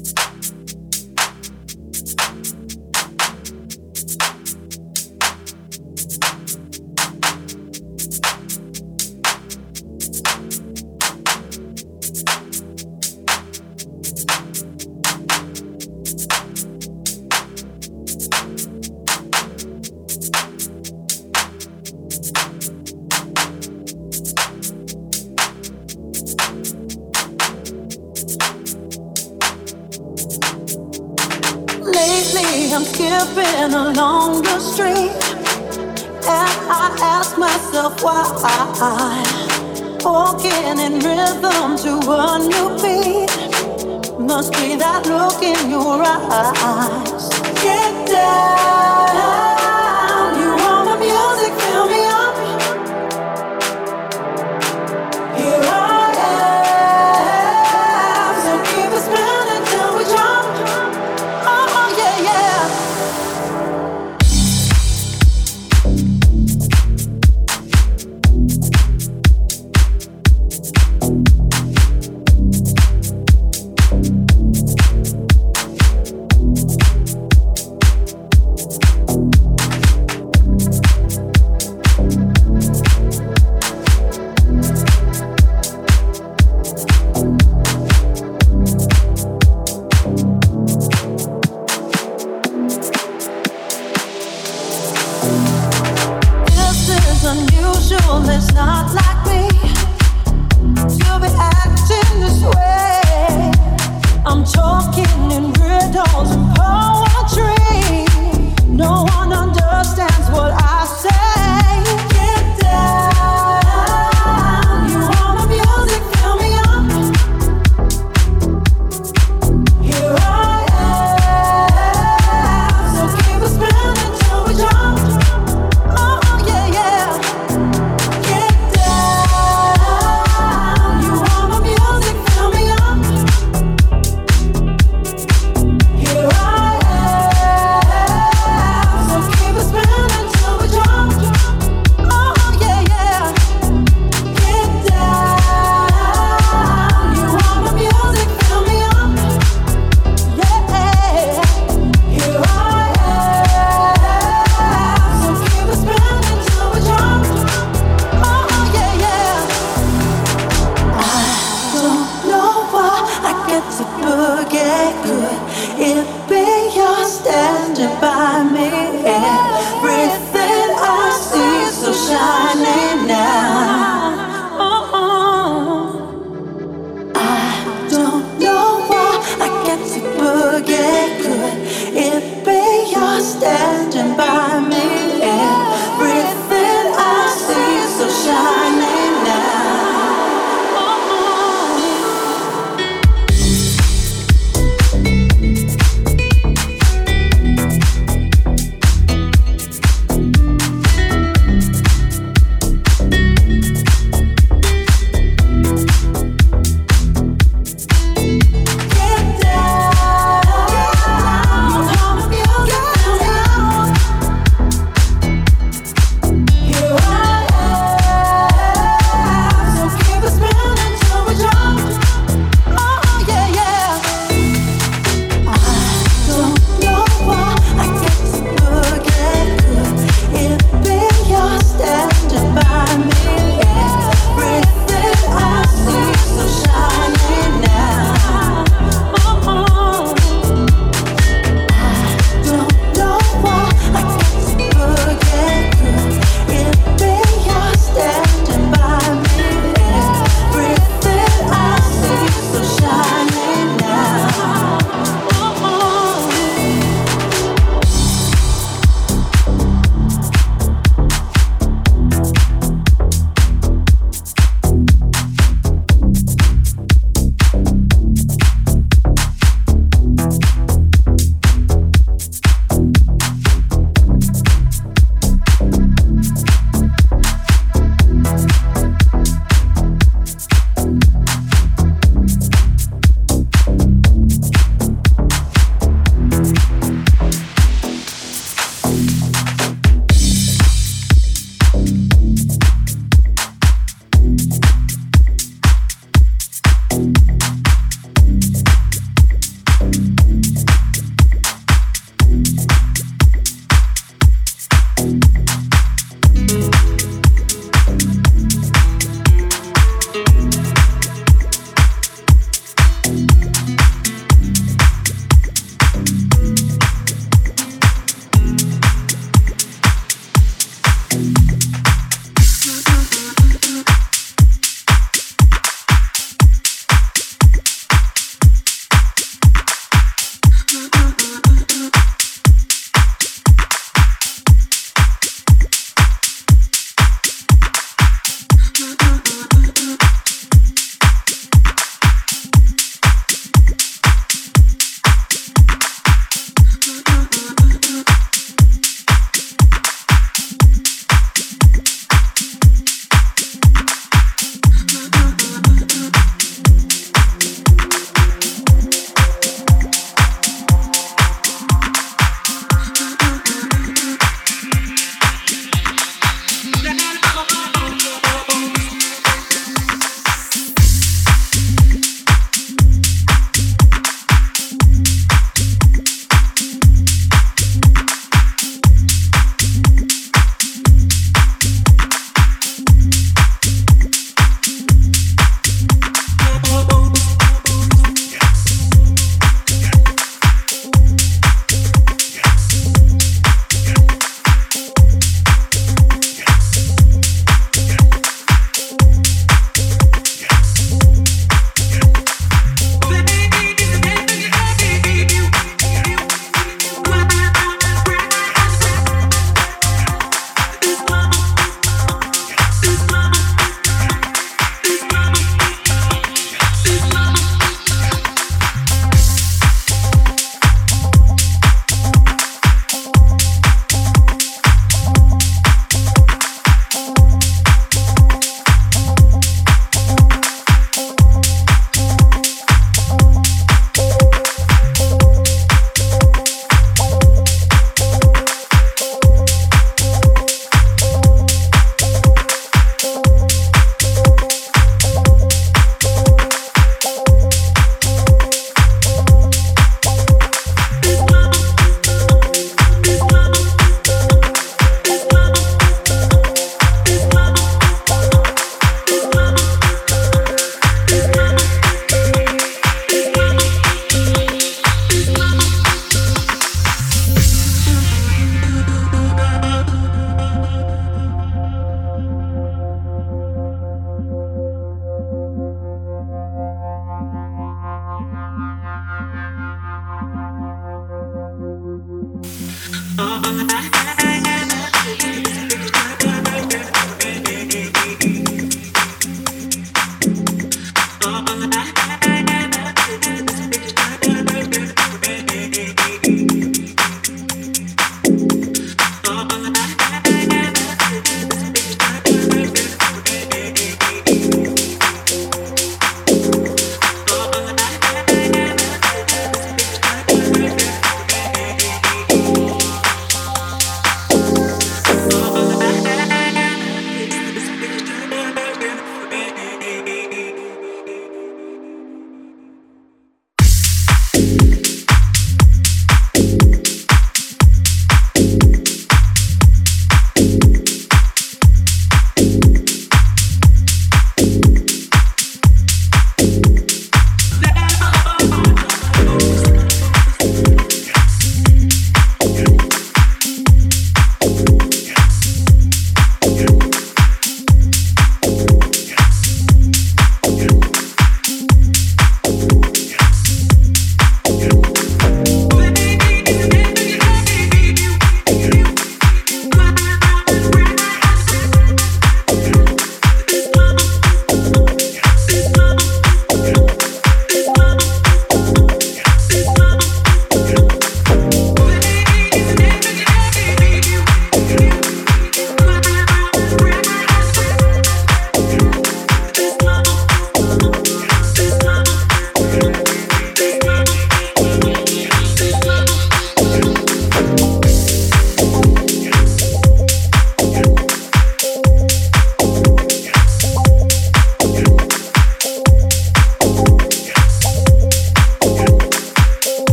you